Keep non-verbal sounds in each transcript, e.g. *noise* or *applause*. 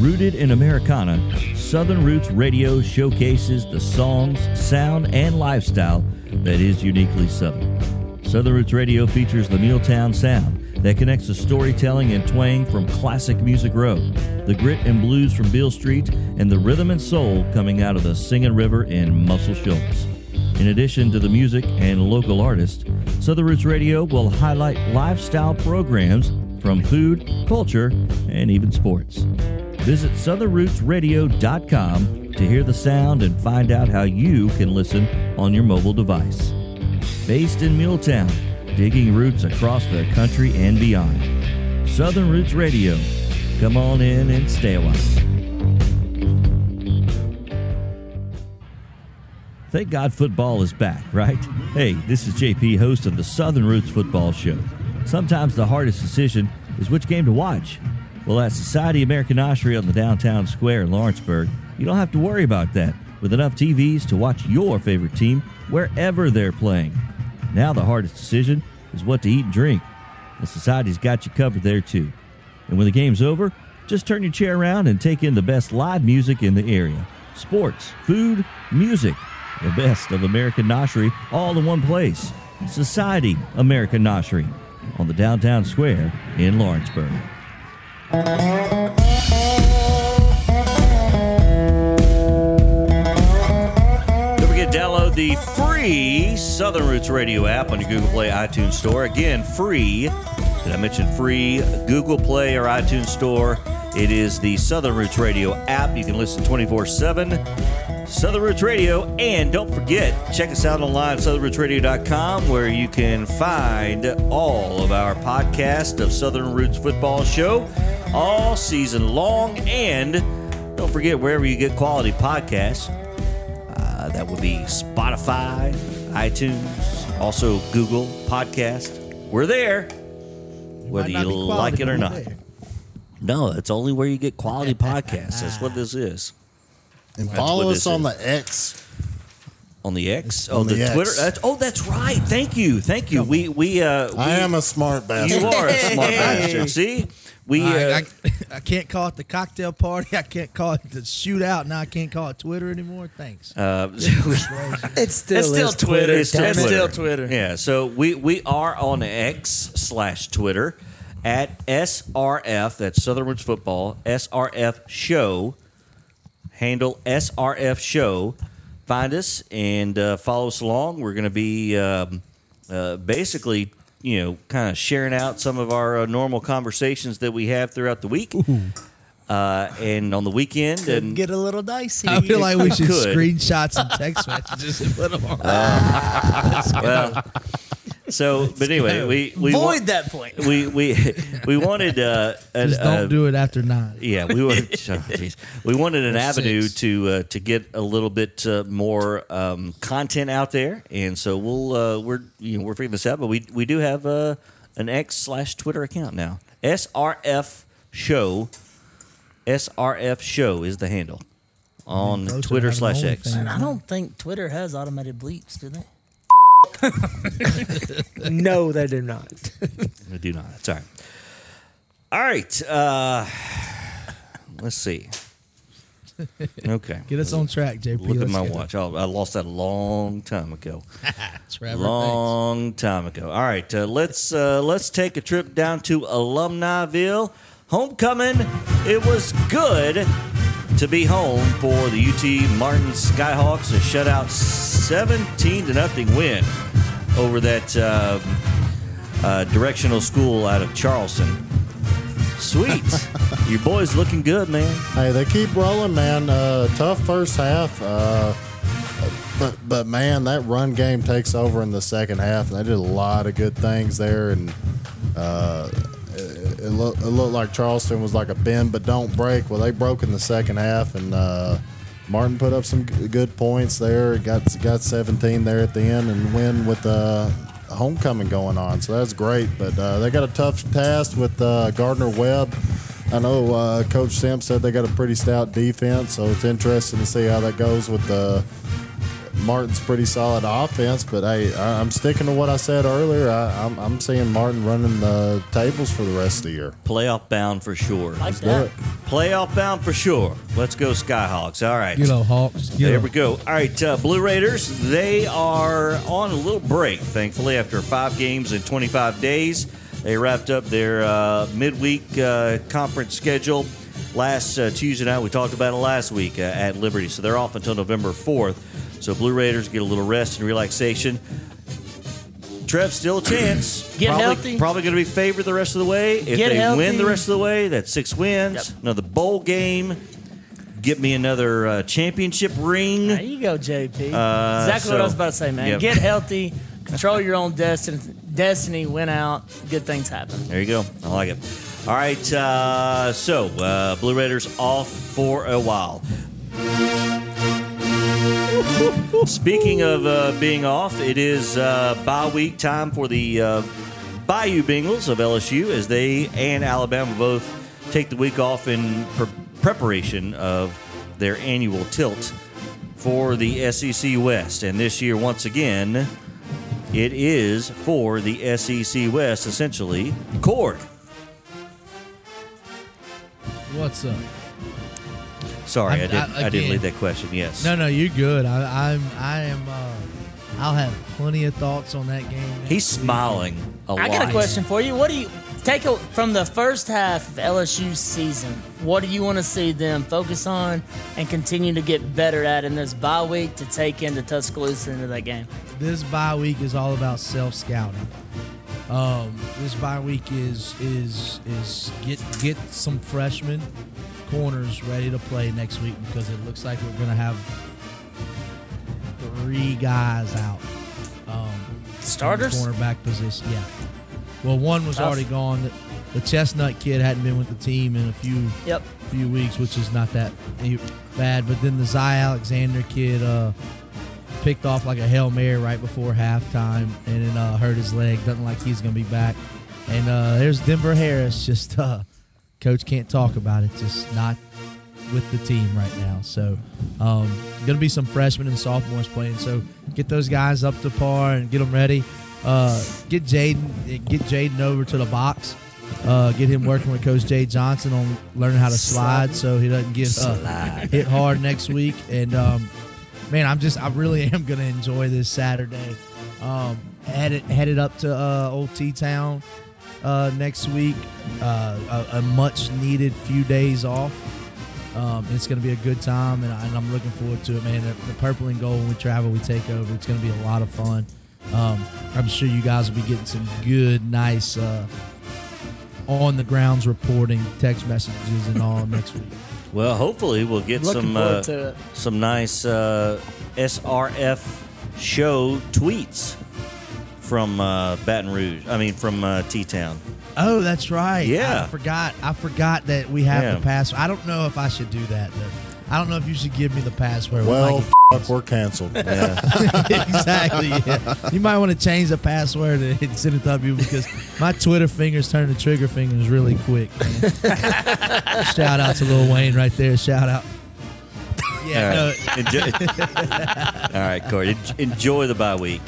Rooted in Americana, Southern Roots Radio showcases the songs, sound, and lifestyle that is uniquely Southern. Southern Roots Radio features the Milltown sound that connects the storytelling and twang from classic Music Row, the grit and blues from Beale Street, and the rhythm and soul coming out of the Singing River in Muscle Shoals. In addition to the music and local artists, Southern Roots Radio will highlight lifestyle programs from food, culture, and even sports. Visit southernrootsradio.com to hear the sound and find out how you can listen on your mobile device. Based in Milltown, digging roots across the country and beyond. Southern Roots Radio. Come on in and stay a while. Thank God football is back, right? Hey, this is JP, host of the Southern Roots Football Show. Sometimes the hardest decision is which game to watch. Well, at Society American Americanastri on the downtown square in Lawrenceburg, you don't have to worry about that with enough TVs to watch your favorite team wherever they're playing. Now, the hardest decision is what to eat and drink. The Society's got you covered there, too. And when the game's over, just turn your chair around and take in the best live music in the area sports, food, music, the best of American Noshery all in one place. Society American Noshery on the downtown square in Lawrenceburg. Don't forget to download the free Southern Roots Radio app on your Google Play iTunes Store. Again, free. Did I mention free Google Play or iTunes Store? It is the Southern Roots Radio app. You can listen 24 7. Southern Roots Radio. And don't forget, check us out online, southernrootsradio.com, where you can find all of our podcast of Southern Roots Football Show all season long. And don't forget, wherever you get quality podcasts, uh, that would be Spotify, iTunes, also Google Podcast. We're there, whether you like it or not. there. No, it's only where you get quality podcasts. That's what this is. And That's follow us on is. the X. On the X, oh, the, the X. Twitter. That's, oh, that's right. Thank you, thank you. We we uh, we, I am a smart bastard. You are a smart *laughs* bastard. See, we I, uh, I, *laughs* I can't call it the cocktail party. *laughs* I can't call it the shootout. Now I can't call it Twitter anymore. Thanks. uh, *laughs* It's still, It's still is Twitter. It's still. Twitter. still Twitter. Yeah, so we we are on X slash Twitter at SRF. That's Southern Roots Football SRF Show. Handle SRF Show. Find us and uh, follow us along. We're going to be um, uh, basically, you know, kind of sharing out some of our uh, normal conversations that we have throughout the week. Uh, and on the weekend, and Get a little dicey. I feel like we *laughs* should could. screenshot some text messages and put them on. *laughs* well, so *laughs* but anyway, we we Void want- that point. we we *laughs* we wanted uh, an, Just don't uh, do it after nine. yeah we wanted *laughs* oh, jeez. we wanted an Or avenue six. to uh, to get a little bit uh, more um, content out there, and so we'll uh, we're you know we're figuring this out, but we we do have uh, an X slash Twitter account now. SRF Show. SRF Show is the handle on close to Twitter having slash X. OnlyFans. I don't think Twitter has automated bleeps, do they? *laughs* no, they do not. I do not. It's all right. All right. Uh, let's see. Okay. Get us on track, JP. Look at my watch. Oh, I lost that a long time ago. *laughs* Trevor, long time ago. All right, uh, let's uh, let's take a trip down to Alumniville. Homecoming. It was good to be home for the UT Martin Skyhawks. A shutout, seventeen to nothing win over that uh, uh, directional school out of Charleston. Sweet, *laughs* your boys looking good, man. Hey, they keep rolling, man. Uh, tough first half. Uh, but but man, that run game takes over in the second half. and They did a lot of good things there, and uh, it, looked, it looked like Charleston was like a bend but don't break. Well, they broke in the second half, and uh, Martin put up some g- good points there. Got got 17 there at the end, and win with uh, homecoming going on. So that's great. But uh, they got a tough task with uh, Gardner Webb. I know uh, Coach Simp said they got a pretty stout defense, so it's interesting to see how that goes with the Martin's pretty solid offense, but hey, I, I'm sticking to what I said earlier. I, I'm, I'm seeing Martin running the tables for the rest of the year. Playoff bound for sure. Like Do that. it. Playoff bound for sure. Let's go Skyhawks. All right. Get up, Hawks. Get There up. we go. All right, uh, Blue Raiders, they are on a little break, thankfully, after five games in 25 days. They wrapped up their uh, midweek uh, conference schedule last uh, Tuesday night. We talked about it last week uh, at Liberty. So they're off until November 4th. So Blue Raiders get a little rest and relaxation. Trev, still a chance. *clears throat* Get probably, healthy. Probably going to be favored the rest of the way. If Get they win the rest of the way, that's six wins. Yep. Another bowl game. Get me another uh, championship ring. There you go, JP. Uh, exactly what I was about to say, man. Yep. Get healthy, control your own destiny. Destiny win out. Good things happen. There you go. I like it. All right. Uh, so, uh, Blue Raiders off for a while. Speaking of uh, being off, it is uh, bye week time for the uh, Bayou Bengals of LSU as they and Alabama both take the week off in pre- preparation of their annual tilt for the SEC West. And this year, once again, it is for the SEC West, essentially. Cord. What's up? Sorry, I, I'm- did. I- I, did again- leave that question. Yes. No, no, you're good. I, I'm, I am. Uh, I'll have plenty of thoughts on that game. He's smiling a lot. I got a question for you. What do you take a, from the first half of LSU's season? What do you want to see them focus on and continue to get better at in this bye week to take into Tuscaloosa into that game? This bye week is all about self scouting. Um, this bye week is is is get get some freshmen corners ready to play next week because it looks like we're gonna have three guys out. Um, Starters? cornerback position. Yeah. Well, one was Tough. already gone. The, the chestnut kid hadn't been with the team in a few Yep. few weeks, which is not that bad. But then the Zy Alexander kid uh, picked off like a hail mary right before halftime, and then uh, hurt his leg. Doesn't like he's gonna be back. And uh, there's Denver Harris. Just uh, coach can't talk about it. Just not with the team right now. So um, gonna be some freshmen and sophomores playing. So get those guys up to par and get them ready. Uh, get Jayden get Jayden over to the box. Uh, get him working with Coach Jay Johnson on learning how to slide, so he doesn't get uh, hit hard next week. And um, man, I'm just I really *laughs* am gonna enjoy this Saturday. Um, headed headed up to uh, Old T Town uh, next week. Uh, a, a much needed few days off. Um, it's going to be a good time, and, I, and I'm looking forward to it, man. The, the purple and gold when we travel, we take over. It's going to be a lot of fun. Um, I'm sure you guys will be getting some good, nice uh, on the grounds reporting, text messages, and all *laughs* next week. Well, hopefully we'll get Looking some uh, some nice uh, SRF show tweets from uh, Baton Rouge. I mean, from uh, T Town. Oh, that's right. Yeah. I forgot. I forgot that we have Yeah. the password. I don't know if I should do that. Though. I don't know if you should give me the password. Well, Like- f- we're canceled. *laughs* Yeah. exactly. Yeah. You might want to change the password and send it to you because my Twitter fingers turn to trigger fingers really quick. *laughs* Shout out to Lil Wayne right there. Shout out. Yeah, All no. Enjoy- *laughs* All right, Corey. Enjoy the bye week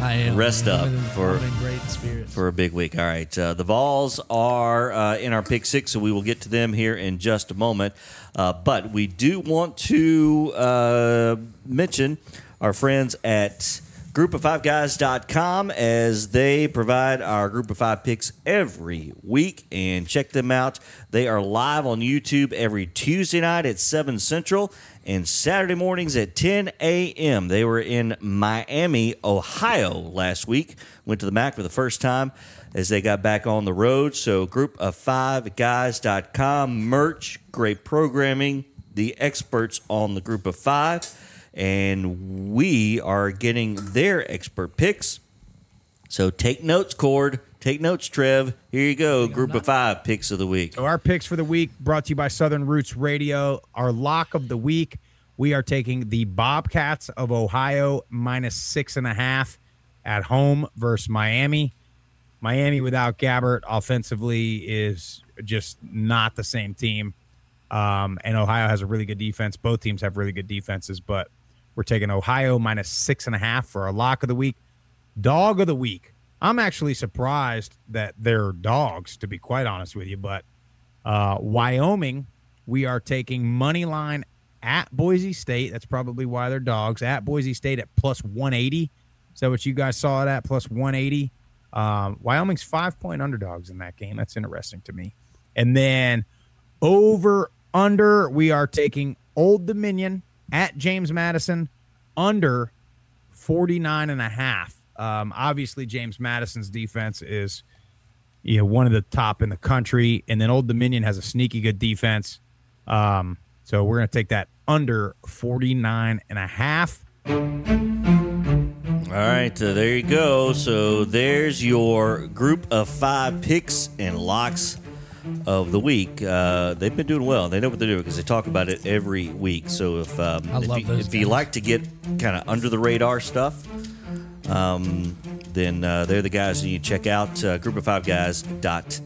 I am. Rest up for- great for a big week. All right. Uh, the Vols are uh, in our pick six, so we will get to them here in just a moment. Uh, but we do want to uh, mention our friends at group-of-five-guys.com as they provide our group of five picks every week. And check them out. They are live on youtube every tuesday night at 7 central and saturday mornings at 10 a.m they were in miami ohio last week. Went to the mac for the first time as they got back on the road. So group of five guys.com merch great programming. The experts on the group of five and we are getting their expert picks. So take notes, Cord. Take notes, Trev. Here you go. Group of five picks of the week. So our picks for the week brought to you by Southern Roots Radio. Our lock of the week, we are taking the Bobcats of Ohio minus six and a half at home versus Miami. Miami without Gabbert offensively is just not the same team. Um, and Ohio has a really good defense. Both teams have really good defenses, but We're taking Ohio minus six and a half for our lock of the week. Dog of the week. I'm actually surprised that they're dogs, to be quite honest with you. But uh, Wyoming, we are taking money line at Boise State. That's probably why they're dogs. At Boise State at plus 180. Is that what you guys saw it at? Plus 180. Um, Wyoming's five point underdogs in that game. That's interesting to me. And then over under, we are taking Old Dominion at James Madison under 49 and a half. Um, obviously, James Madison's defense is you know one of the top in the country, and then Old Dominion has a sneaky good defense. Um, so we're going to take that under 49 and a half. All right, uh, there you go. So there's your group of five picks and locks of the week. Uh, they've been doing well. They know what they're doing because they talk about it every week. So if um, I if, you, if you like to get kind of under the radar stuff, um, then uh, they're the guys that you check out. Uh, group of five guys.com.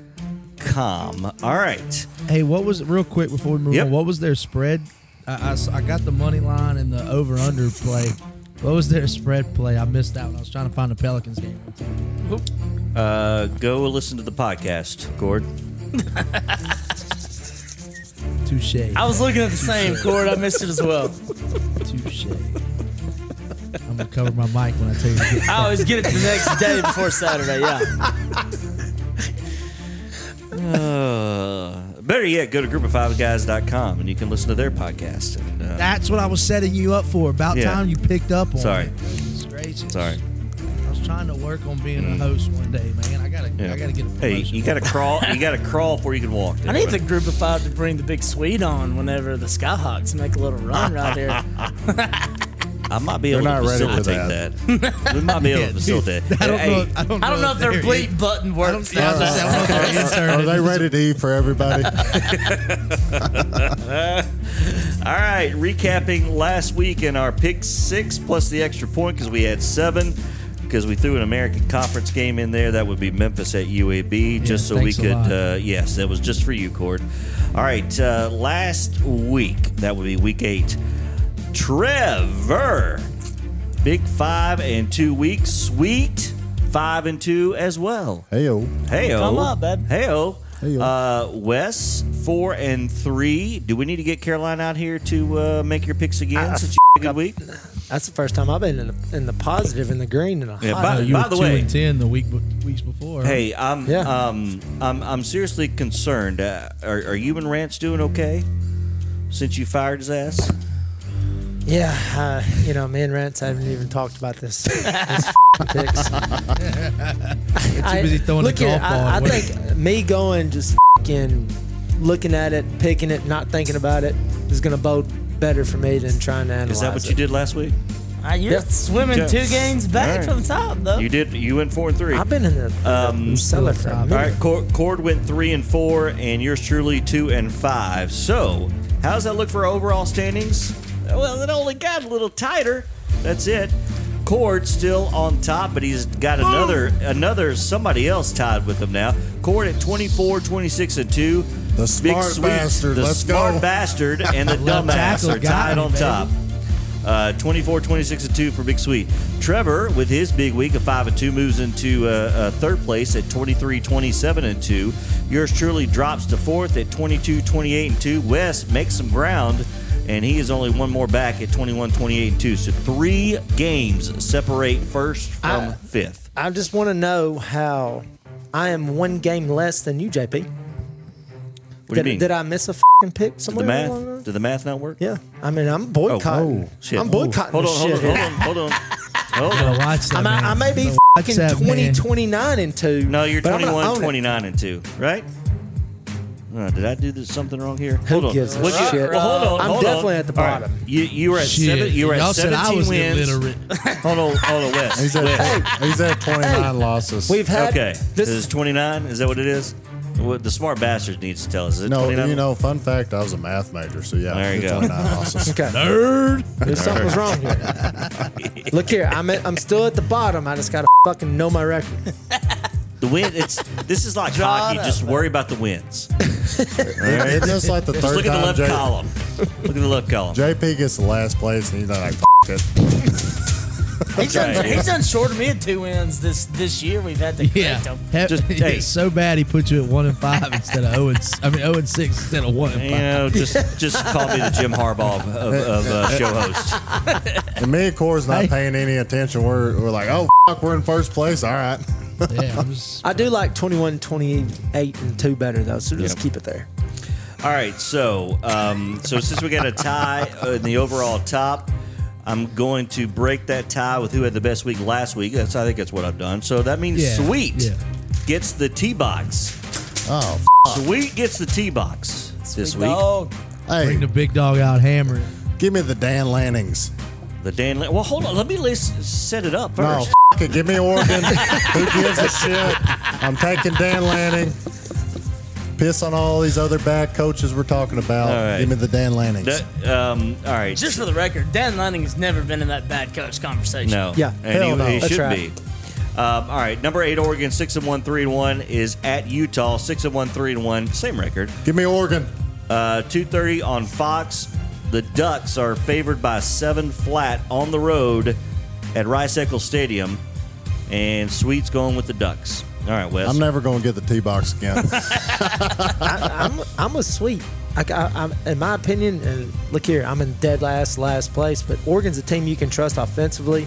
All right. Hey, what was real quick before we move Yep. on? What was their spread? I got the money line and the over under play. What was their spread play? I missed that one. I was trying to find the Pelicans game. Uh, go listen to the podcast, Cord. Touche. I was looking at the same chord. I missed it as well. Touche. I'm gonna cover my mic when I tell you. To get I always get it the next day before Saturday. Yeah. Uh, better yet, go to group-of-five-guys.com and you can listen to their podcast. And, uh, That's what I was setting you up for. About Yeah. time you picked up on. Sorry. it. Goodness gracious. sorry. I was trying to work on being a mm. host one day, man. I gotta, Yeah. I gotta get a Hey, promotion. you got to crawl. You got to *laughs* crawl before you can walk. I need the group of five to bring the big Swede on whenever the Skyhawks make a little run right here. *laughs* I might be They're able to not ready for facilitate that. *laughs* we might be able to facilitate. I don't Hey, know. I don't know, I don't know if their they're- bleep button I don't, works. yeah, I was gonna say, I don't know if they're intern. Are they ready to eat for everybody? All right, recapping last week in our pick six plus the extra point because we had seven. Because we threw an American Conference game in there, that would be Memphis at UAB, just so we thanks a could. lot. Uh, yes, that was just for you, Cord. All right, uh, last week that would be week eight. Trevor, big five and two weeks, sweet five and two as well. hey yo, Hey Come up, bud. Hey Hey-o. Uh, Wes, four and three. Do we need to get Caroline out here to uh, make your picks again I- since you had a good week? That's the first time I've been in the, in the positive in the green in a Yeah, hot by- you by were the two way- and ten the week weeks before. Hey, I'm Yeah. um I'm I'm seriously concerned. Uh, are are you and Rance doing okay since you fired his ass? Yeah, uh, you know, me and Rance haven't even talked about this. *laughs* this f***ing picks. *laughs* too busy throwing look the golf here, ball I, I away. think me going just fing looking at it, picking it, not thinking about it is going to bode better for me than trying to analyze Is that what it. you did last week? Ah, you're Yeah. swimming Okay. two games back All right. from the top, though. You did. You went four and three. I've been in the, Um, the cellar for a All All minute. right, Cord, Cord went three and four, and yours truly two and five. So, how's that look for overall standings? Well, it only got a little tighter. That's it. Cord still on top, but he's got another another somebody else tied with him now. Cord at 24, 26, and two. The Big smart Sweet, bastard. The Let's smart go. bastard and the *laughs* dumbass are tied on top. Uh, 24, 26, and 2 for Big Sweet. Trevor, with his big week of 5 and 2, moves into uh, uh, third place at 23, 27, and 2. Yours truly drops to fourth at 22, 28, and 2. Wes makes some ground, and he is only one more back at 21, 28, and 2. So three games separate first from I- fifth. I just want to know how I am one game less than you, JP. What did, do you mean? did I miss a fing pick Did the math? Did the math not work? Yeah, I mean, I'm boycotting. Oh, oh shit. I'm boycotting Hold on, this hold on, hold on, hold on. *laughs* Hold on. Gotta watch that. I, man. I may be Gotta watch fucking 20, man. 29 and 2. No, you're but 21, 29, and 2, right? Uh, did I do this, something wrong here? Who hold on. gives a What'd you- shit? well, hold on. I'm hold definitely at the All right. bottom. You you were at Shit. seven. You were at Y'all said I 17 was wins. illiterate. *laughs* hold on, hold on, Wes. he's Wes. at he's at 29 losses. We've had Okay, this. this is 29. Is that what it is? What the smart bastard needs to tell us. Is it no, 29? you know, fun fact, I was a math major, so yeah, There you go. 29 losses. *laughs* okay. Nerd. There's something's wrong here. *laughs* Look here, I'm at, I'm still at the bottom. I just gotta fucking know my record. The win. It's this is like Draw hockey. it up, Just worry about the wins. It's just like the Just third look at the time left J- column. Look at the left column. JP gets the last place, and he's like, it. *laughs* He's done, Okay. he's done short of me at two wins this this year. We've had to Yeah, correct him. Just- hey. it's so bad he put you at one and five instead of zero and s- I mean zero and six instead of one and You know, just just call me the Jim Harbaugh of, of, of uh, show hosts. *laughs* And me and Core's not Hey. paying any attention. We're, we're like, oh, fuck, we're in first place. All right. Yeah, I'm just, *laughs* I do like 21, 28, and 2 better, though, so just Yeah. keep it there. All right, so um, so since we got a tie in the overall top, I'm going to break that tie with who had the best week last week. That's I think that's what I've done. So that means Yeah, Sweet yeah. gets the T box. Oh, Sweet gets the T box this week. dog. f- bring hey, the big dog out hammering. give me the Dan Lannings. The Dan. Well, hold on. Let me at least set it up No, first. f- it. Give me Oregon. Who gives a shit? I'm taking Dan Lanning. Piss on all these other bad coaches we're talking about. All right. Give me the Dan Lannings. That- um, all right. Just for the record, Dan Lanning has never been in that bad coach conversation. No. Yeah. And Hell he, no. he That's should right. be. Um, all right. Number eight, Oregon, six and one, three and one is at Utah, six and one, three and one, same record. Give me Oregon. Uh, two thirty on Fox. The Ducks are favored by seven flat on the road at Rice Eccles Stadium, and Sweet's going with the Ducks. All right, Wes. I'm never going to get the T box again. *laughs* I, I'm I'm a sweet. I, I, I'm, in my opinion, and look here, I'm in dead last, last place. But Oregon's a team you can trust offensively.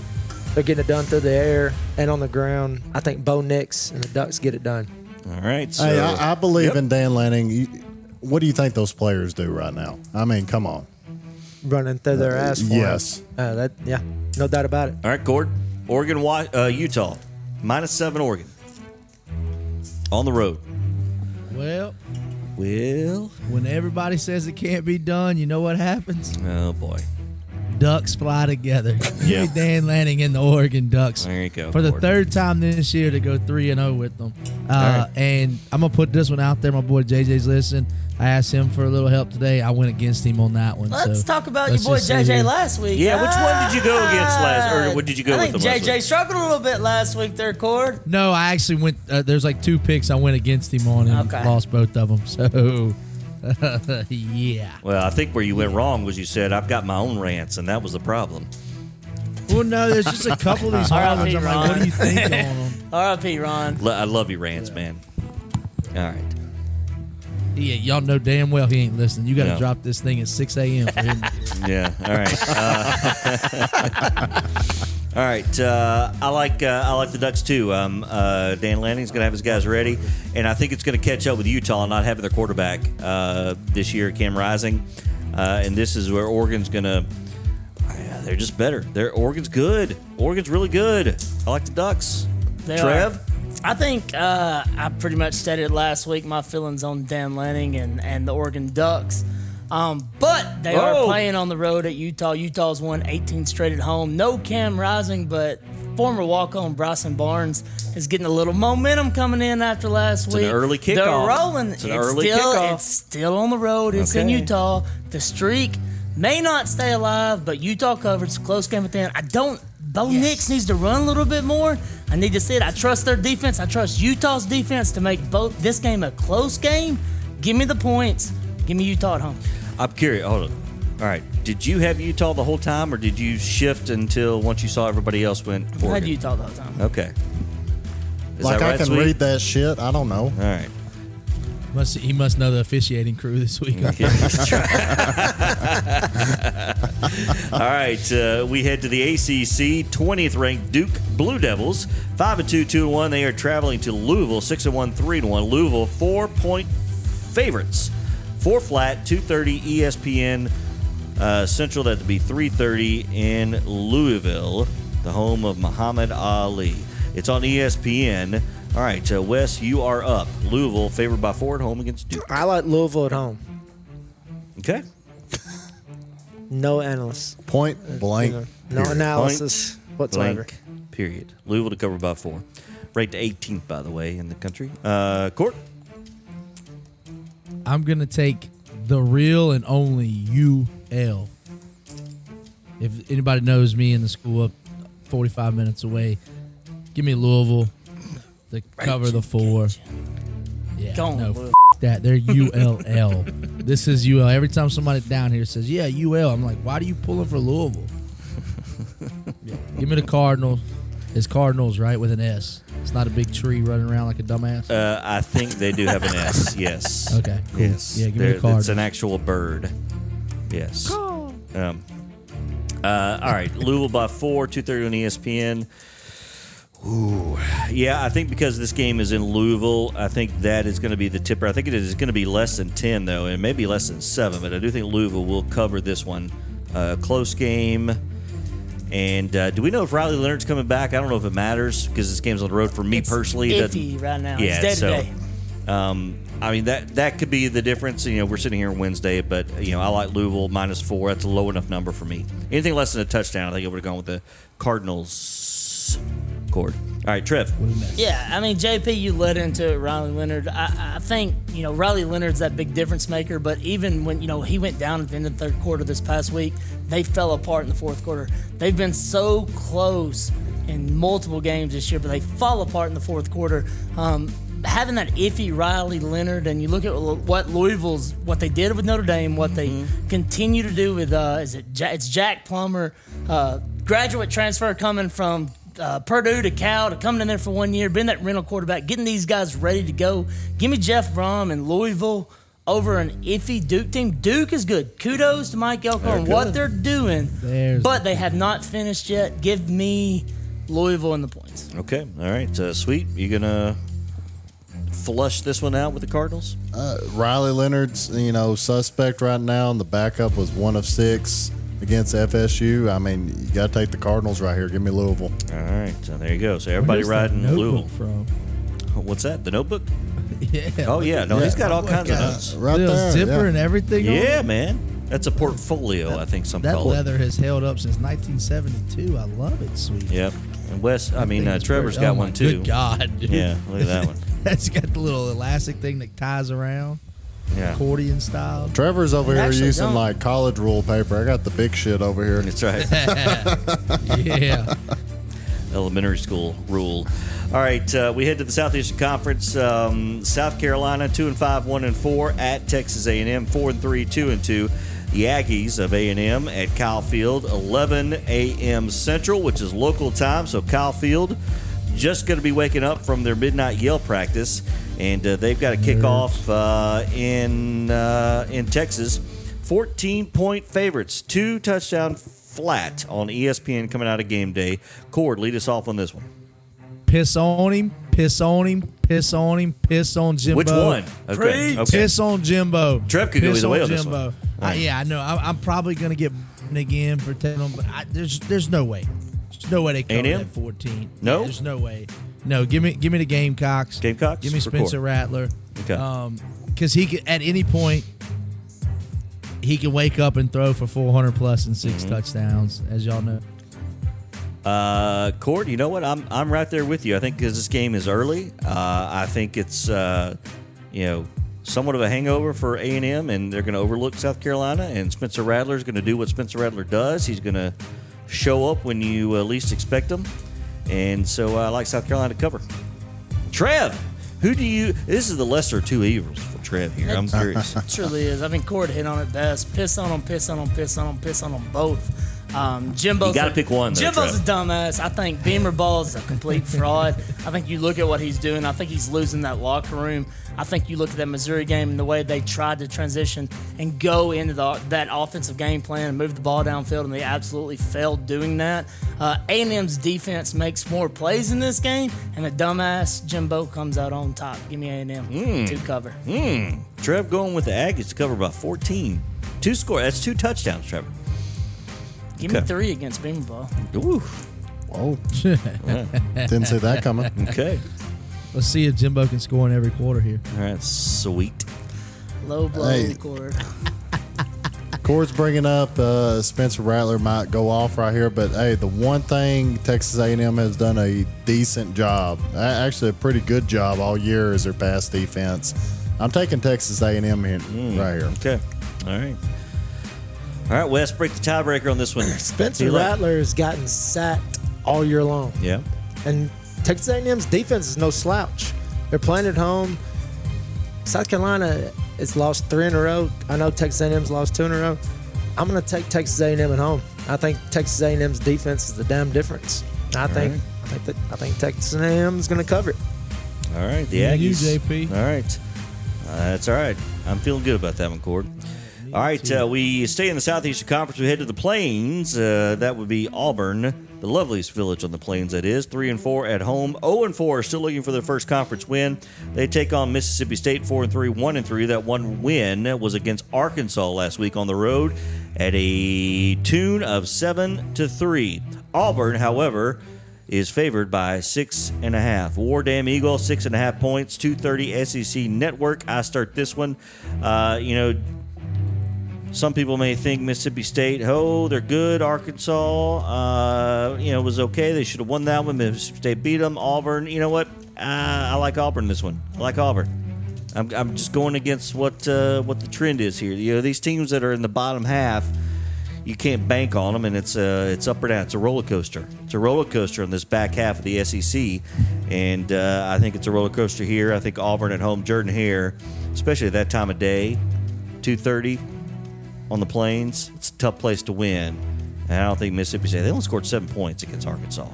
They're getting it done through the air and on the ground. I think Bo Nix and the Ducks get it done. All right. So, hey, I, I believe Yep. in Dan Lanning. You, what do you think those players do right now? I mean, come on. Running through their ass. For 'em. Yes. Uh, that yeah, no doubt about it. All right, Cord. Oregon, uh, Utah, minus seven. Oregon on the road. Well, well, when everybody says it can't be done, you know what happens? Oh boy. Ducks fly together. *laughs* Yeah. Dan Lanning and the Oregon Ducks. There you go, For the Gordon. third time this year to go 3 and 0 with them. Uh, right. And I'm going to put this one out there. My boy JJ's listening. I asked him for a little help today. I went against him on that one. Let's so talk about your let's boy JJ last week. Yeah, which one did you go against last- or what did you go I with think them last JJ week? struggled a little bit last week there, Cord. No, I actually went. Uh, there's like two picks I went against him on and Okay. lost both of them. So, *laughs* yeah. Well, I think where you went wrong was you said I've got my own rants, and that was the problem. Well, no, there's just a couple of these *laughs* hard ones. I'm like, what do you think on them? *laughs* R.I.P. Ron. Lo- I love your rants, man. All right. Yeah, y'all know damn well he ain't listening. You got to No. drop this thing at 6 a.m. for him. *laughs* Yeah. All right. Uh, *laughs* all right. Uh, I like uh, I like the Ducks too. Um, uh, Dan Lanning's going to have his guys ready, and I think it's going to catch up with Utah not having their quarterback uh, this year, Cam Rising, uh, and this is where Oregon's going to. They're just better. They're Oregon's good. Oregon's really good. I like the Ducks. They Trev. are. I think uh, I pretty much stated last week my feelings on Dan Lanning and, and the Oregon Ducks. Um, but they Oh. are playing on the road at Utah. Utah's won 18 straight at home. No Cam Rising, but former walk-on Bryson Barnes is getting a little momentum coming in after last It's an week. early They're rolling. It's an early still, kickoff. It's still on the road. It's in Utah. The streak may not stay alive, but Utah covered. It's a close game at the end. I don't. Bo Nix needs to run a little bit more. I need to see it. I trust their defense. I trust Utah's defense to make both this game a close game. Give me the points. Give me Utah at home. I'm curious. Hold on. All right. Did you have Utah the whole time, or did you shift until once you saw everybody else went? I had Oregon? Utah the whole time. Okay. Is like that I can Sweet? read that shit. I don't know. All right. Must he must know the officiating crew this week. *laughs* Right. All right, uh, we head to the ACC. 20th ranked Duke Blue Devils, five and two, two and one. They are traveling to Louisville, six and one, three and one. Louisville four point favorites, four flat, two thirty ESPN uh, Central. That to be three thirty in Louisville, the home of Muhammad Ali. It's on ESPN. All right, uh, Wes, you are up. Louisville favored by four at home against Duke. I like Louisville at home. Okay. *laughs* No analysts. Point blank. You know, no analysis whatsoever. Blank. Period. Louisville to cover by four. Ranked 18th, by the way, in the country. Uh, Cord. I'm gonna take the real and only UL. If anybody knows me in the school up 45 minutes away, give me Louisville to cover the four. Yeah, Go on, no, Louisville. f- that they're ULL. this is UL. Every time somebody down here says, "Yeah, UL," I'm like, "Why do you pulling for Louisville?" *laughs* Give me the Cardinals. It's Cardinals, right, with an S. It's not a big tree running around like a dumbass. Uh, I think they do have an S. *laughs* Yes. Okay, cool. Yes. Yeah, give me There- the Cardinals. It's an actual bird. Yes. Um, uh, all right. Louisville by four, two thirty on ESPN. Ooh, yeah. I think because this game is in Louisville, I think that is going to be the tipper. I think it is going to be less than ten though, and maybe less than seven. But I do think Louisville will cover this one. Uh, close game. And uh, do we know if Riley Leonard's coming back? I don't know if it matters because this game's on the road for me It's personally. it iffy right now. Yeah, it's so um, I mean that that could be the difference. You know, we're sitting here on Wednesday, but you know I like Louisville minus four. That's a low enough number for me. Anything less than a touchdown, I think I would have gone with the Cardinals. Cord. All right, Trev. Yeah, I mean, JP, you led into it, Riley Leonard. I, I think, you know, Riley Leonard's that big difference maker, but even when, you know, he went down at the end of the third quarter this past week, they fell apart in the fourth quarter. They've been so close in multiple games this year, but they fall apart in the fourth quarter. Um, having that iffy Riley Leonard, and you look at what Louisville's, what they did with Notre Dame, what they continue to do with, uh, is it, Ja- it's Jack Plummer, uh, graduate transfer coming from uh, Purdue to Cal to coming in there for one year, being that rental quarterback, getting these guys ready to go. Give me Jeff Brohm and Louisville over an iffy Duke team. Duke is good. Kudos to Mike Elko and what they're doing, There's but they have not finished yet. Give me Louisville in the points. Okay. All right. Uh, sweet. You gonna flush this one out with the Cardinals? Uh, Riley Leonard's, you know, suspect right now, and the backup was one of six against FSU. I mean, you got to take the Cardinals right here. Give me Louisville. All right. So there you go. So everybody riding notebook Louisville. from? What's that? The Notebook? *laughs* Yeah. Oh yeah. No, he's got all Look kinds of at notes. Right there. zipper yeah. and everything. Yeah, it. man. That's a portfolio. I think some That call it. leather has held up since 1972. I love it, sweet. Yep. And Wes, I mean, Thing uh, is Trevor's pretty- got oh my one too. Good God, dude. Yeah, look at that one. *laughs* That's got the little elastic thing that ties around, Yeah. accordion style. Trevor's over here Actually using don't. like college rule paper. I got the big shit over here. That's right. *laughs* yeah. Elementary school rule. All right, uh, we head to the Southeastern Conference. Um, South Carolina two and five, one and four at Texas A&M, four and three, two and two. The Aggies of A&M at Kyle Field, 11 a.m. Central, which is local time. So Kyle Field just going to be waking up from their midnight yell practice, and uh, they've got a kickoff uh, in uh, in Texas. 14 point favorites, two touchdown flat on ESPN coming out of game day. Cord, lead us off on this one. Piss on him, piss on him, piss on him, piss on Jimbo. Which one? Okay. Okay. Piss on Jimbo. Trev could go Piss either way on on this Jimbo. one. I, yeah, I know. I, I'm probably gonna get again for telling them, but I, there's there's no way. There's no way they cover A&M? that 14. No? Yeah, there's no way. No, give me give me the Gamecocks. Gamecocks Give me Spencer? Rattler. Okay. Um, because he could at any point he can wake up and throw for 400 plus and 6 Mm-hmm. touchdowns, as y'all know. Uh, Cord, you know what? I'm I'm right there with you. I think because this game is early, uh, I think it's uh, you know somewhat of a hangover for A and M, and they're going to overlook South Carolina. And Spencer Rattler is going to do what Spencer Rattler does. He's going to show up when you uh, least expect them. and so I like South Carolina to cover. Trev, who do you? This is the lesser of two evils for Trev here. I'm curious. *laughs* It truly is. I mean, Cord hit on it best. Piss on them, piss on them, piss on them, piss on them both. Um, Jimbo's You gotta a- pick one, though, Jimbo's Trev. a dumbass. I think Beamer Ball is a complete fraud. I think you look at what he's doing. I think he's losing that locker room. I think you look at that Missouri game and the way they tried to transition and go into the, that offensive game plan and move the ball downfield, and they absolutely failed doing that. Uh, A&M's defense makes more plays in this game, and the dumbass Jimbo comes out on top. Give me A&M Hmm. to cover. Trev going with the Aggies to cover by 14. Two score. That's two touchdowns, Trevor. Give Okay. me three against Beamer Ball. Ooh. Whoa. *laughs* Didn't see that coming. Okay. Let's see if Jimbo can score in every quarter here. All right. Sweet. Low blow Hey. cord. *laughs* Cord's bringing up uh, Spencer Rattler might go off right here, but hey, the one thing Texas A&M has done a decent job, a- actually a pretty good job all year, is their pass defense. I'm taking Texas A&M here, right here. Okay. All right. All right, Wes, break the tiebreaker on this one. *laughs* Spencer Who you? Rattler has gotten sacked all year long. Yeah. And Texas A&M's defense is no slouch. They're playing at home. South Carolina has lost three in a row. I know Texas A&M's lost two in a row. I'm going to take Texas A&M at home. I think Texas A&M's defense is the damn difference. I think I think that I think Texas A&M is going to cover it. All right, the Yeah, you, Aggies. JP. All right, uh, that's all right. I'm feeling good about that one, Cord. All right, uh, we stay in the Southeastern Conference. We head to the Plains. Uh, that would be Auburn, the loveliest village on the Plains. That is three and four at home. Zero and four, still looking for their first conference win. They take on Mississippi State, four and three, one and three. That one win was against Arkansas last week on the road at a tune of seven to three. Auburn, however, is favored by six and a half. War Damn Eagle, six and a half points, 230 SEC Network. I start this one. Uh, you know, some people may think Mississippi State, oh, they're good. Arkansas, uh, you know, was okay. They should have won that one. Mississippi State beat them. Auburn, you know what? Uh, I like Auburn this one. I like Auburn. I'm, I'm just going against what uh, what the trend is here. You know, these teams that are in the bottom half, you can't bank on them, and it's uh, it's up or down. It's a roller coaster. It's a roller coaster on this back half of the SEC, and uh, I think it's a roller coaster here. I think Auburn at home, Jordan Hare, especially at that time of day, two thirty on the plains. It's a tough place to win, and I don't think Mississippi State. They only scored seven points against Arkansas.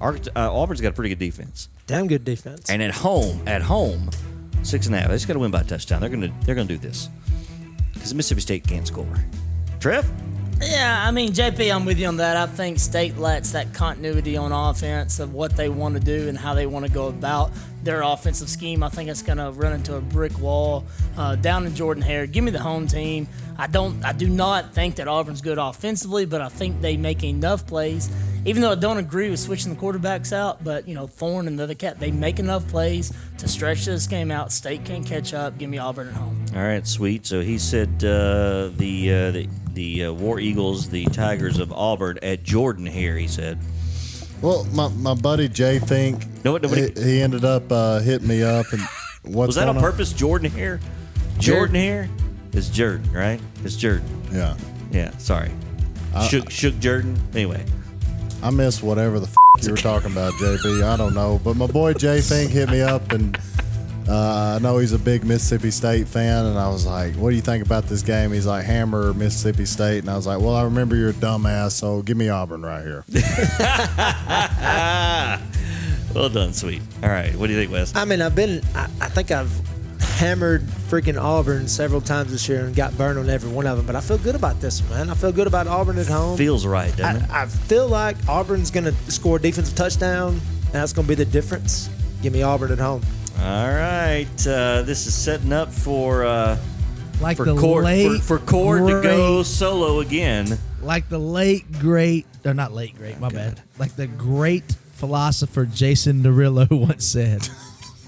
Arkansas uh, Auburn's got a pretty good defense. Damn good defense. And at home, at home, six and a half. They just got to win by a touchdown. They're gonna they're gonna do this because Mississippi State can't score. Trev, Yeah, I mean, JP, I'm with you on that. I think State lets that continuity on offense of what they want to do and how they want to go about their offensive scheme. I think it's going to run into a brick wall uh, down in Jordan Hare. Give me the home team. I don't. I do not think that Auburn's good offensively, but I think they make enough plays. Even though I don't agree with switching the quarterbacks out, but you know Thorne and the other cat, they make enough plays to stretch this game out. State can't catch up. Give me Auburn at home. all right, sweet. So he said uh, the uh, the the uh, War Eagles, the Tigers of Auburn at Jordan here. He said. Well, my, my buddy Jay Fink, No, nobody- he, he ended up uh, hitting me up. And *laughs* what's Was that on going purpose, Jordan here? Jordan here? It's Jordan, right? It's Jordan. Yeah, Yeah, sorry. Uh, shook, shook Jordan. Anyway, I missed whatever the f- you were talking about, JP. I don't know, but my boy Jay Fink hit me up, and uh, I know he's a big Mississippi State fan. And I was like, "What do you think about this game?" He's like, "Hammer Mississippi State," and I was like, "Well, I remember you're a dumbass, so give me Auburn right here." *laughs* well done, sweet. All right, what do you think, Wes? I mean, I've been. I, I think I've hammered freaking Auburn several times this year and got burned on every one of them. But I feel good about this man. I feel good about Auburn at home. Feels right, doesn't it? I, I feel like Auburn's going to score a defensive touchdown, and that's going to be the difference. Give me Auburn at home. All right, uh, this is setting up for uh, Like for the Cord late for, for Cord to go solo again. like the late great or not late great my bad like the great philosopher Jason Derulo *laughs* once said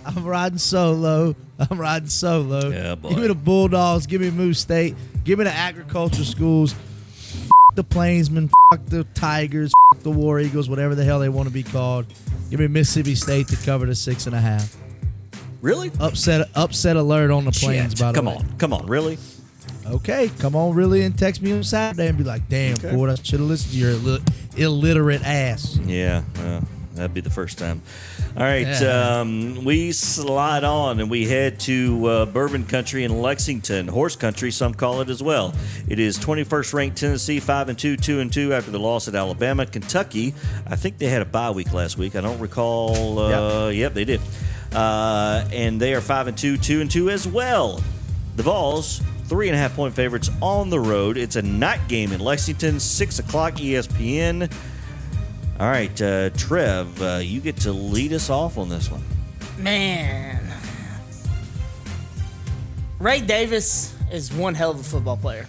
i'm riding solo. I'm riding solo. Yeah, boy. give me the bulldogs. Give me moose state. Give me the agriculture schools. F- the plainsmen. Fuck the tigers. F- the war eagles whatever the hell they want to be called. Give me mississippi state to cover the six and a half. Really? upset upset alert on the plains Shit. by the Come way. on, come on, really? Okay, come on, really, and text me on Saturday and be like, "Damn, Ford, I should have listened to your illi- illiterate ass." Yeah, well, that'd be the first time. All right, Yeah. um, we slide on and we head to uh, Bourbon Country in Lexington, Horse Country, some call it as well. It is 21st ranked Tennessee, five and two, two and two after the loss at Alabama. Kentucky, I think they had a bye week last week. I don't recall. Uh, yep, they did, uh, and they are five and two, two and two as well. The Vols, three and a half point favorites on the road. It's a night game in Lexington, six o'clock ESPN. All right, uh, Trev, uh, you get to lead us off on this one. Man. Ray Davis is one hell of a football player.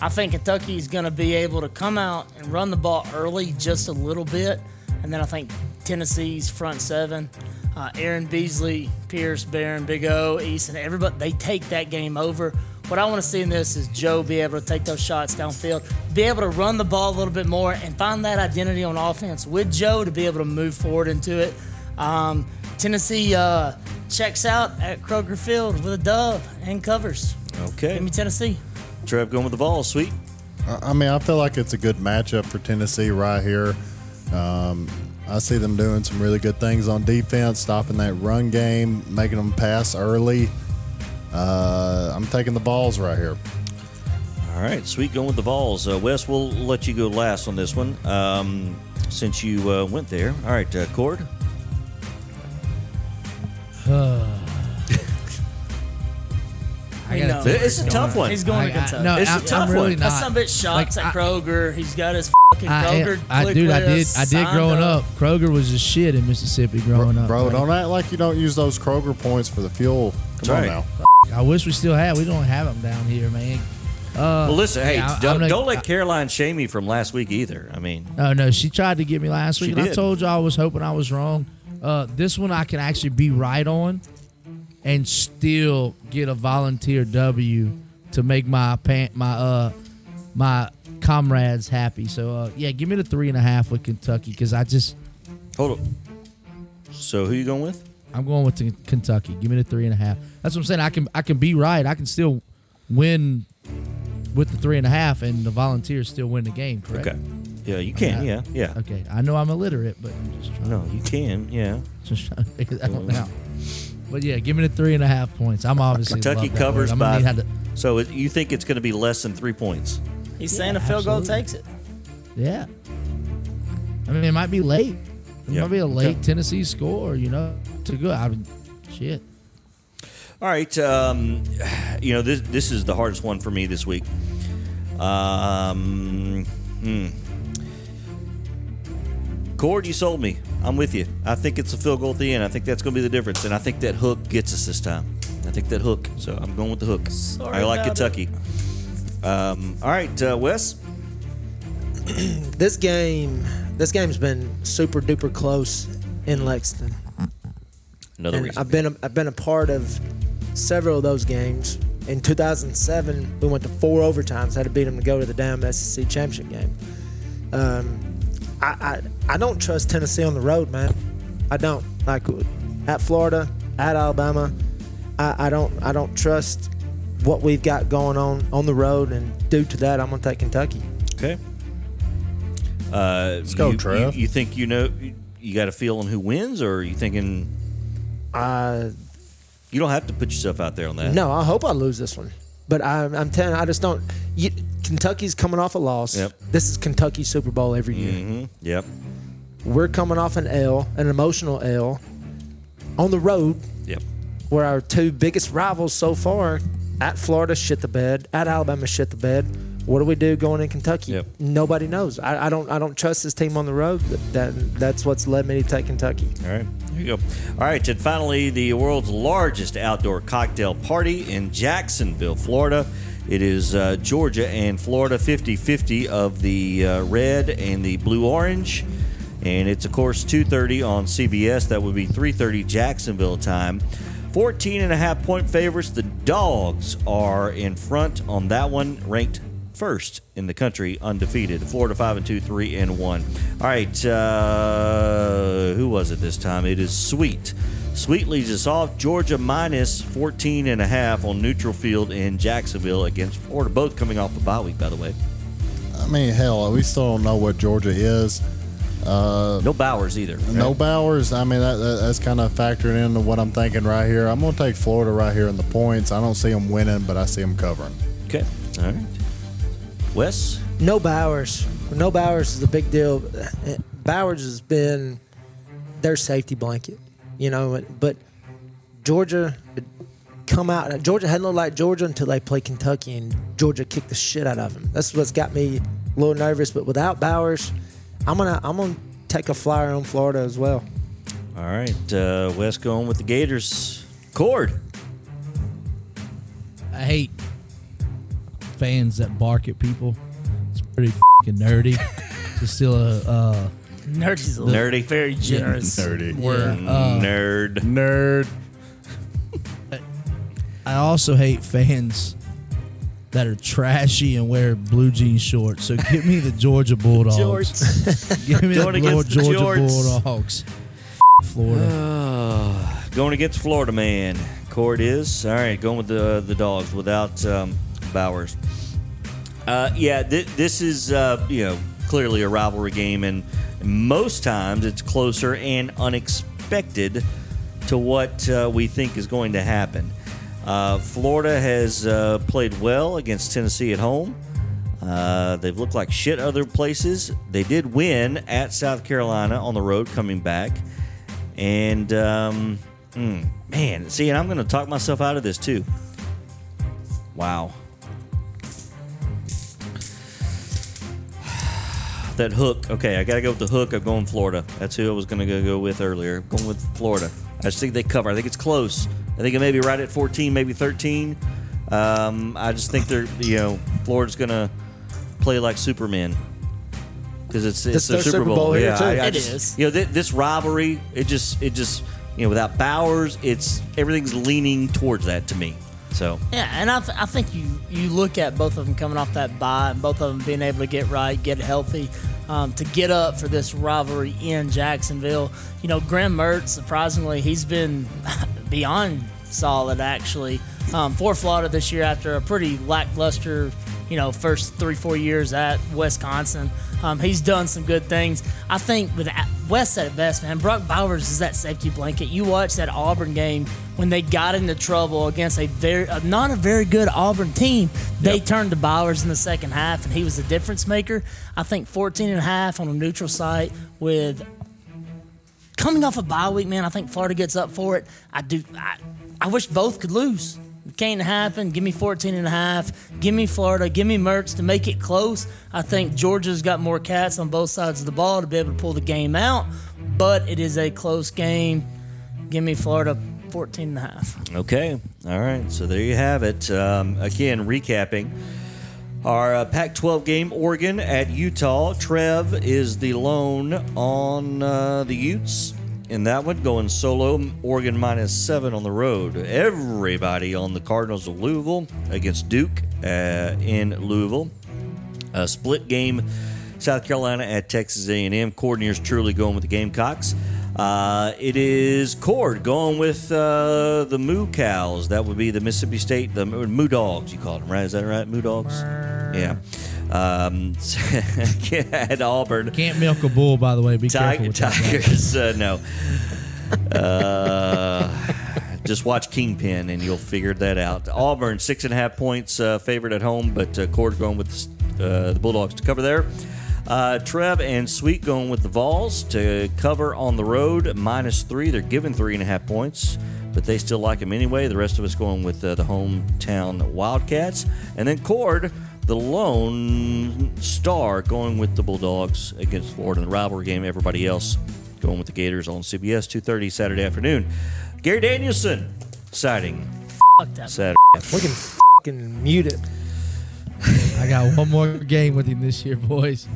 I think Kentucky is going to be able to come out and run the ball early just a little bit. And then I think Tennessee's front seven, uh, Aaron Beasley, Pearce, Barron, Big O, Eason, everybody, they take that game over. What I want to see in this is Joe be able to take those shots downfield, be able to run the ball a little bit more, and find that identity on offense with Joe to be able to move forward into it. Um, Tennessee uh, checks out at Kroger Field with a dub and covers. Okay. Give me Tennessee. Trev going with the ball, sweet. I I mean, I feel like it's a good matchup for Tennessee right here. Um, I see them doing some really good things on defense, stopping that run game, making them pass early. Uh, I'm taking the Vols right here. All right, sweet going with the Vols. Uh, Wes, we'll let you go last on this one um, since you uh, went there. All right, uh, Cord. *sighs* I You gotta know. take It's a it. tough one. He's going I- to I- Kentucky. no, It's a I'm, tough I'm really one. not. That some bitch shots Like, at I- Kroger. He's got his fucking I, Kroger. I, click dude, I did. list I did signed growing up. Kroger was a shit in Mississippi growing up. Bro, Like, don't act like you don't use those Kroger points for the fuel. Come on right. now. I wish we still had. We don't have them down here, man. Uh, Well, listen, hey, yeah, I- don't, not- don't let Caroline shame me from last week either. I mean, Oh no, she tried to get me last week, and I told you I was hoping I was wrong. Uh, this one I can actually be right on, and still get a volunteer W to make my pan- my uh my comrades happy. So uh, yeah, give me the three and a half with Kentucky because I just hold up. So who you going with? I'm going with the Kentucky. Give me the three and a half. That's what I'm saying. I can I can be right. I can still win with the three and a half, and the volunteers still win the game. Correct? Okay. Yeah, you can. Yeah, yeah. Okay. I know I'm illiterate, but I'm just trying. No, you can. Yeah. *laughs* Just trying to figure that one mm-hmm. out. But yeah, give me the three and a half points. I'm obviously Kentucky love that covers word. I'm by. need to- So it, you think it's going to be less than three points? He's saying Yeah, a field goal takes it. yeah. I mean, it might be late. It Yeah. might be a late Okay. Tennessee score. You know, to go. I mean, shit. All right. Um, you know, this this is the hardest one for me this week. Um, hmm. Cord, you sold me. I'm with you. I think it's a field goal at the end. I think that's going to be the difference, and I think that hook gets us this time. I think that hook. So I'm going with the hook. Sorry I like about Kentucky. Um, all right, uh, Wes. *clears throat* This game, this game's been super duper close in Lexington. Another and reason. I've been a, I've been a part of several of those games. In 2007, we went to four overtimes. Had to beat them to go to the damn SEC championship game. Um, I, I I don't trust Tennessee on the road, man. I don't like at Florida, at Alabama. I, I don't I don't trust what we've got going on on the road, and due to that, I'm gonna take Kentucky. Okay. Uh, Let's go, you, Trev. You, you think you know? You got a feel on who wins, or are you thinking Uh, you don't have to put yourself out there on that? No, I hope I lose this one. But I'm, I'm telling I just don't. You, Kentucky's coming off a loss. Yep. This is Kentucky Super Bowl every year. hmm Yep. We're coming off an L, an emotional L, on the road Yep. where our two biggest rivals so far at Florida shit the bed, at Alabama shit the bed. What do we do going in Kentucky? Yep. Nobody knows. I, I don't. I don't trust this team on the road. That, that that's what's led me to take Kentucky. All right. There you go. All right. And finally, the world's largest outdoor cocktail party in Jacksonville, Florida. It is uh, Georgia and Florida 50 50 of the uh, red and the blue orange. And it's, of course, 2.30 on CBS. That would be 3.30 Jacksonville time. 14 and a half point favorites. The Dogs are in front on that one, ranked first in the country, undefeated. Florida 5 and 2, 3 and 1. All right, uh, who was it this time? It is Sweet. Sweet leads us off. Georgia minus 14 and a half on neutral field in Jacksonville against Florida. Both coming off a bye week, by the way. I mean, hell, we still don't know what Georgia is. Uh, No Bowers either. right? No Bowers. I mean, that, that, that's kind of factoring into what I'm thinking right here. I'm going to take Florida right here in the points. I don't see them winning, but I see them covering. Okay. All right. Wes? No Bowers. No Bowers is a big deal. Bowers has been their safety blanket, you know. But Georgia come out. Georgia hadn't looked like Georgia until they played Kentucky, and Georgia kicked the shit out of them. That's what's got me a little nervous. But without Bowers, I'm gonna I'm gonna take a flyer on Florida as well. All right. Uh, Wes going with the Gators. Cord. I hate fans that bark at people. It's pretty fucking nerdy. *laughs* It's still a uh, Nerdy's a Nerdy. very generous. Nerdy. word. yeah, uh, Nerd. Nerd. *laughs* I also hate fans that are trashy and wear blue jean shorts. So give me the Georgia Bulldogs. Jorts. *laughs* Give me Going the Lord against the Georgia jorts. Bulldogs. Florida. Uh, going against Florida man. Cord is all right. Going with the the dogs without um, Bowers. Uh, yeah, th- this is uh, you know clearly a rivalry game, and most times it's closer and unexpected to what uh, we think is going to happen. Uh, Florida has uh, played well against Tennessee at home. Uh, they've looked like shit other places. They did win at South Carolina on the road coming back. And, um, mm, man, see, and I'm going to talk myself out of this too. Wow. That hook. Okay, I got to go with the hook. I'm going Florida. That's who I was going to go with earlier. I'm going with Florida. I just think they cover. I think it's close. I think it may be right at 14, maybe 13. Um, I just think they're, you know, Florida's going to play like Superman because it's it's It's their their Super Super Bowl. Bowl here, yeah, too. I, I It just, is. You know, th- this rivalry, it just, it just, you know, without Bowers, it's everything's leaning towards that to me. So Yeah, and I, th- I think you you look at both of them coming off that bye, and both of them being able to get right, get healthy, um, to get up for this rivalry in Jacksonville. You know, Graham Mertz, surprisingly, he's been *laughs* beyond solid actually um, for Florida this year after a pretty lackluster, you know, first three four years at Wisconsin. Um, he's done some good things. I think with Wes said best, man. Brock Bowers is that safety blanket. You watch that Auburn game when they got into trouble against a very uh, not a very good Auburn team. They turned to Bowers in the second half, and he was the difference maker. I think 14 and a half on a neutral site with coming off a bye week, man. I think Florida gets up for it. I do. I, I wish both could lose. It can't happen. Give me 14 and a half. Give me Florida. Give me Mertz to make it close. I think Georgia's got more cats on both sides of the ball to be able to pull the game out, but it is a close game. Give me Florida 14 and a half. Okay. All right. So there you have it. Um, again, recapping our uh, Pac 12 game Oregon at Utah. Trev is the lone on uh, the Utes. In that one, going solo, Oregon minus seven on the road. Everybody on the Cardinals of Louisville against Duke uh, in Louisville. A split game, South Carolina at Texas A&M. Coordinator's truly going with the Gamecocks. Uh, it is Cord going with uh, the Moo Cows. That would be the Mississippi State, the Moo Dogs, you call them, right? Is that right? Moo Dogs? Yeah. Um, *laughs* at Auburn. Can't milk a bull, by the way. Be careful Tiger, that. Tigers, uh, no. Uh, just watch Kingpin and you'll figure that out. Auburn, six and a half points uh, favored at home, but uh, Cord going with uh, the Bulldogs to cover there. Uh, Trev and Sweet going with the Vols to cover on the road, minus three. They're given three and a half points, but they still like them anyway. The rest of us going with uh, the hometown Wildcats. And then Cord, the lone star, going with the Bulldogs against Florida in the rivalry game. Everybody else going with the Gators on CBS 2:30 Saturday afternoon. Gary Danielson sighting Fuck that. Saturday. We can fucking mute it. I got one more game with him this year, boys.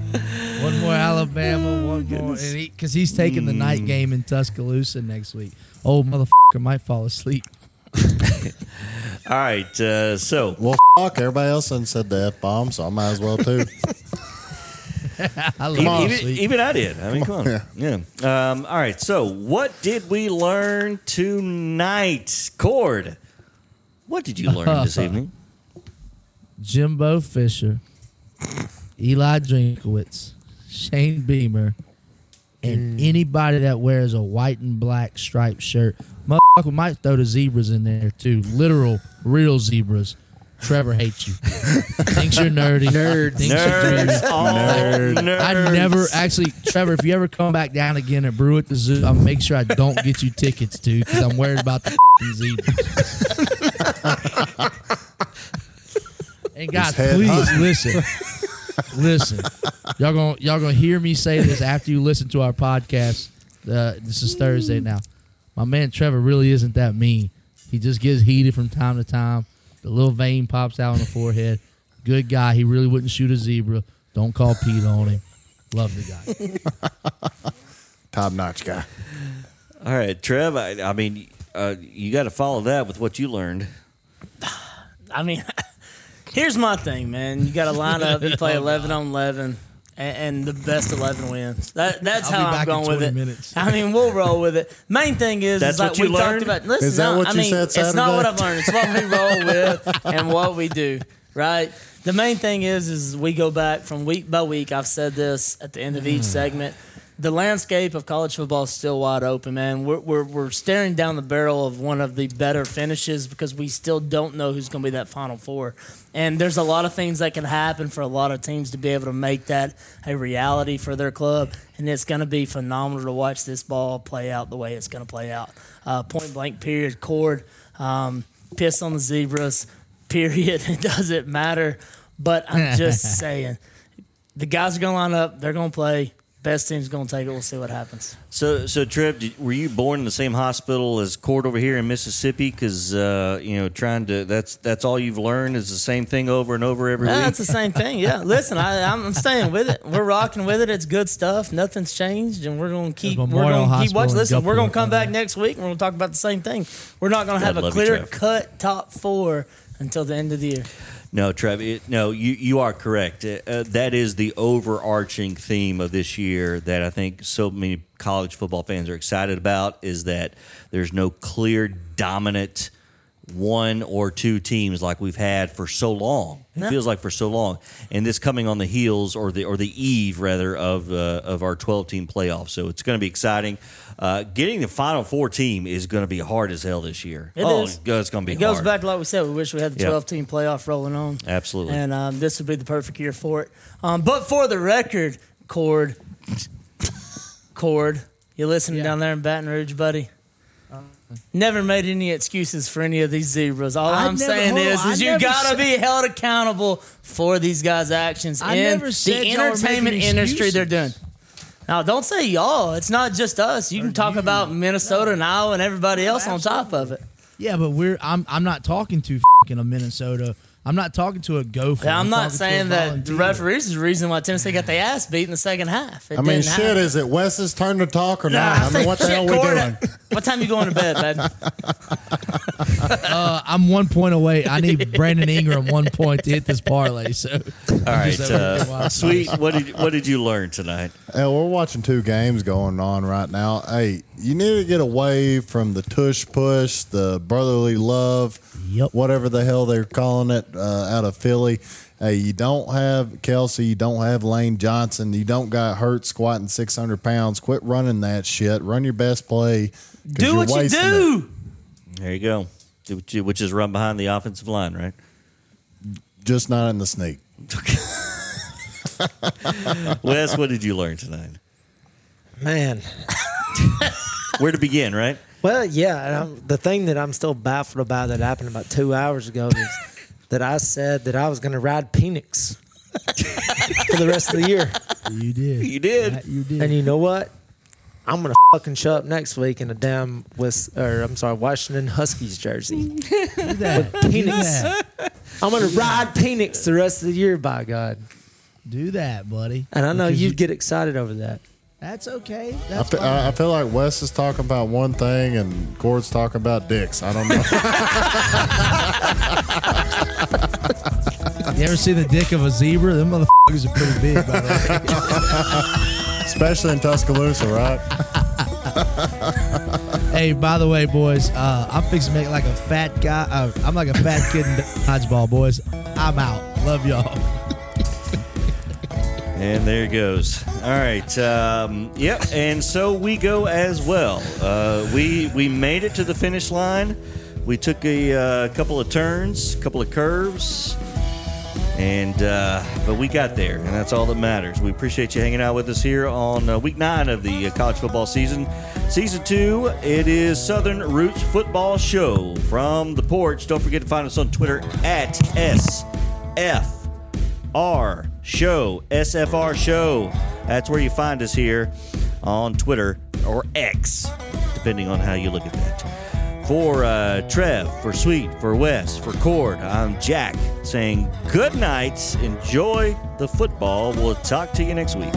One more Alabama, one more, and because he's taking the night game in Tuscaloosa next week. Old motherfucker might fall asleep. *laughs* All right, uh, so Well, fuck. Everybody else done said the F bomb, so I might as well too. *laughs* I love even, to even, even I did. I mean, come on. Yeah. Um, all right. So, what did we learn tonight, Cord? What did you learn this *laughs* evening? Jimbo Fisher, Eli Drinkwitz, Shane Beamer, and mm. anybody that wears a white and black striped shirt. Motherfucker might throw the zebras in there too. Literal, real zebras. Trevor hates you. Thinks you're nerdy. Nerd. Thinks you're Nerds, nerdy. all nerds. I never actually, Trevor. If you ever come back down again at Brew at the Zoo, I'll make sure I don't get you tickets, dude, because I'm worried about the zebras. *laughs* and guys, please hunting. listen, *laughs* listen. Y'all gonna y'all gonna hear me say this after you listen to our podcast. Uh, this is Thursday now. My man Trevor really isn't that mean. He just gets heated from time to time. The little vein pops out on the forehead. Good guy. He really wouldn't shoot a zebra. Don't call Pete on him. Love the guy. *laughs* Top notch guy. All right, Trev. I, I mean, uh, you got to follow that with what you learned. *sighs* I mean, here's my thing, man. You got to line up. You play *laughs* 11 on 11, and, and the best 11 wins. That, that's I'll be how I'm back in going with it. minutes. I mean, we'll roll with it. Main thing is, That's is like what you we learned? talked about. Listen, Is that no, what I you mean, said it's not what I've learned. It's what we *laughs* roll with and what we do. Right. The main thing is, is we go back from week by week. I've said this at the end of each hmm. segment. The landscape of college football is still wide open, man. We're, we're, we're staring down the barrel of one of the better finishes because we still don't know who's going to be that Final Four. And there's a lot of things that can happen for a lot of teams to be able to make that a reality for their club. And it's going to be phenomenal to watch this ball play out the way it's going to play out. Uh, point blank, period, cord, um, piss on the zebras, *laughs* period. It doesn't matter. But I'm just *laughs* saying, the guys are going to line up, they're going to play best team's going to take it. We'll see what happens. So, so Trev, did, were you born in the same hospital as Cord over here in Mississippi? Because uh, you know, trying to that's that's all you've learned is the same thing over and over every Yeah, week. it's the same thing. Yeah, listen, I, I'm staying with it. We're rocking with it. It's good stuff. Nothing's changed, and we're going to keep. We're going to keep watching. in Listen, we're going to come back next week, and we're going to talk about the same thing. We're not going to have God a love you, clear cut top four until the end of the year. No, Trev. It, no, you you are correct. Uh, that is the overarching theme of this year that I think so many college football fans are excited about. Is that there's no clear dominant one or two teams like we've had for so long. It Yeah. feels like for so long, and this coming on the heels or the or the eve rather of uh, of our 12 team playoff. So it's going to be exciting. Uh, getting the final four team is going to be hard as hell this year. It oh, is. it's going to be. It goes hard. back to like we said. We wish we had the Yep. 12 team playoff rolling on. Absolutely. And um, this would be the perfect year for it. Um, but for the record, Cord, Cord, you listening Yeah. down there in Baton Rouge, buddy? Never made any excuses for any of these zebras. All I I'm never- saying is, on, is I you gotta said- be held accountable for these guys' actions I in never said the entertainment industry. They're doing. Now, don't say y'all. It's not just us. You can talk you. about Minnesota and Iowa and everybody else on top of it. Yeah, but we're I'm I'm not talking to fucking a Minnesota. I'm not talking to a Gopher. Yeah, I'm not talking to a saying that the referees is the reason why Tennessee got their ass beat in the second half. It I mean, didn't shit, happen. is it Wes's turn to talk or Nah, not? I mean, *laughs* what the shit, hell we Cord, doing? What time you going to bed, babe? *laughs* Uh, I'm one point away. I need Brandon Ingram one point to hit this parlay. So All right, Just over here uh, sweet. What did what did you learn tonight? Hell, we're watching two games going on right now. Hey, you need to get away from the tush push, the brotherly love, Yep. whatever the hell they're calling it uh, out of Philly. Hey, you don't have Kelce, you don't have Lane Johnson, you don't got Hurts squatting 600 pounds. Quit running that shit. Run your best play. 'cause Do you're what you wasting it. do. There you go. Do what you- Which is run behind the offensive line, right? Just not in the sneak. *laughs* Wes, what did you learn tonight? Man. Where to begin, right? Well, yeah. And I'm, the thing that I'm still baffled about that happened about two hours ago is *laughs* that I said that I was going to ride Penix for the rest of the year. you did. You did. That you did. And you know what? I'm gonna fucking show up next week in a damn West, or I'm sorry, Washington Huskies jersey. *laughs* do that. Do that. I'm gonna ride Penix the rest of the year, by God. Do that, buddy. And I know Because you'd you- get excited over that. That's okay. I fe- I I feel like Wes is talking about one thing and Cord's talking about dicks. I don't know. *laughs* You ever see the dick of a zebra? Them motherfuckers are pretty big, by the way. *laughs* Especially in Tuscaloosa, right? *laughs* Hey, by the way, boys, uh, I'm fixing to make like a fat guy. Uh, I'm like a fat kid in dodgeball, boys. I'm out. Love y'all. And there it goes. All right. Um, yep. And so we go as well. Uh, we we made it to the finish line. We took a uh, couple of turns, a couple of curves, and uh, but we got there, and that's all that matters. We appreciate you hanging out with us here on uh, week nine of the uh, college football season, season two. It is Southern Roots Football Show from the porch. Don't forget to find us on Twitter at SF. R Show, SFR Show. That's where you find us here on Twitter or X, depending on how you look at that. For uh, Trev, for Sweet, for Wes, for Cord, I'm Jack saying good night. Enjoy the football. We'll talk to you next week.